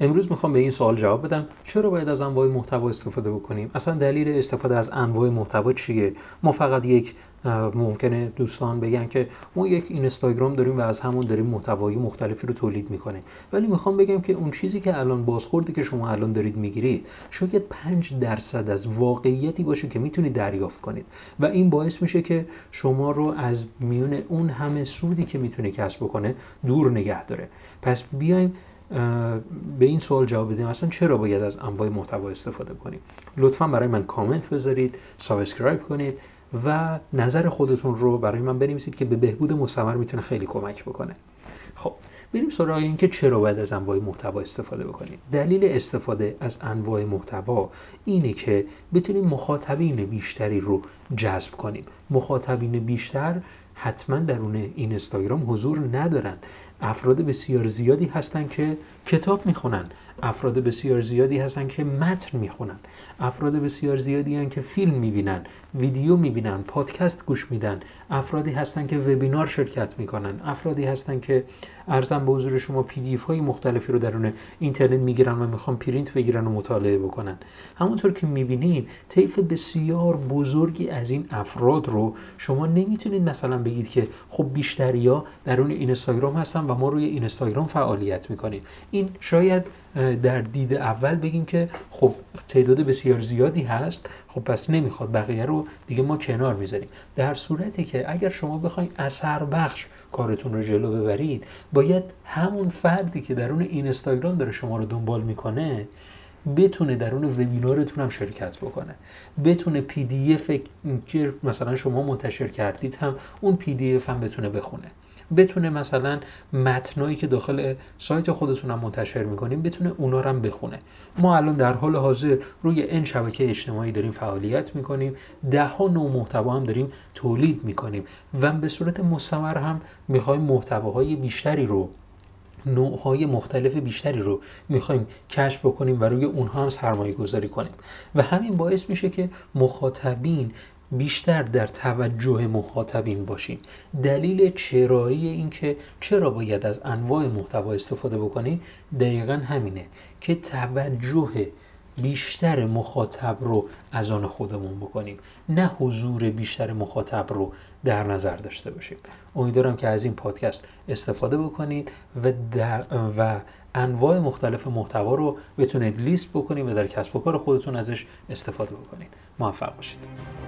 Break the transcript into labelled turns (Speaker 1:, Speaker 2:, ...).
Speaker 1: امروز می‌خوام به این سوال جواب بدم. چرا باید از انواع محتوا استفاده بکنیم؟ اصلا دلیل استفاده از انواع محتوا چیه؟ ما فقط یک ممکنه دوستان بگن که ما یک اینستاگرام داریم و از همون داریم محتوای مختلفی رو تولید می‌کنیم. ولی می‌خوام بگم که اون چیزی که الان بازخوردی که شما الان دارید می‌گیرید شاید 5 درصد از واقعیتی باشه که می‌تونید دریافت کنید. و این باعث میشه که شما رو از میون اون همه سودی که می‌تونه کسب بکنه دور نگه داره. پس بیایم به این سوال جواب بدیم. اصلا چرا باید از انواع محتوا استفاده کنیم؟ لطفا برای من کامنت بذارید subscribe کنید و نظر خودتون رو برای من بنویسید که به بهبود مستمر می‌تونه خیلی کمک بکنه. خب بریم سراغ این که چرا باید از انواع محتوا استفاده بکنیم. دلیل استفاده از انواع محتوا اینه که بتونیم مخاطبین بیشتری رو جذب کنیم. مخاطبین بیشتر حتما درون این اینستاگرام حضور ندارن. افراد بسیار زیادی هستن که کتاب می‌خونن. افراد بسیار زیادی هستن که متن می‌خونن. افراد بسیار زیادی هستن که فیلم می‌بینن ویدیو می‌بینن پادکست گوش میدن. افرادی هستن که وبینار شرکت می‌کنن. افرادی هستن که عرضم به حضور شما PDF های مختلفی رو درون اینترنت می‌گیرن و می‌خوان پرینت بگیرن و مطالعه بکنن. همونطور که می‌بینیم طیف بسیار بزرگی از این افراد رو شما نمی‌تونید مثلا بگید که خب بیشتریا درون اینستاگرام هستن و ما روی اینستاگرام فعالیت می‌کنیم. این شاید در دید اول بگیم که خب تعداد بسیار زیادی هست خب پس نمی‌خواد بقیه رو دیگه ما کنار می‌ذاریم. در صورتی که اگر شما بخواید اثر بخش کارتون رو جلو ببرید باید همون فردی که درون اینستاگرام داره شما رو دنبال می‌کنه بتونه درون وبینارتون هم شرکت بکنه. بتونه PDF که مثلا شما منتشر کردید هم اون PDF هم بتونه بخونه. بتونه مثلا متنایی که داخل سایت خودتون هم منتشر می‌کنیم بتونه اونا رو هم بخونه. ما الان در حال حاضر روی این شبکه اجتماعی داریم فعالیت می‌کنیم ده ها نوع محتوا هم داریم تولید می‌کنیم و به صورت مستمر هم می‌خوایم محتواهای بیشتری رو نوعهای مختلف بیشتری رو می‌خوایم کشف بکنیم و روی اونها هم سرمایه گذاری کنیم. و همین باعث میشه که مخاطبین بیشتر در توجه مخاطبین باشیم دلیل چرایی این که چرا باید از انواع محتوا استفاده بکنیم دقیقا همینه که توجه بیشتر مخاطب رو از آن خودمون بکنیم نه حضور بیشتر مخاطب رو در نظر داشته باشیم. امیدوارم که از این پادکست استفاده بکنید و, در و انواع مختلف محتوا رو بتونید لیست بکنید و در کسب و کار خودتون ازش استفاده بکنید. موفق باشید.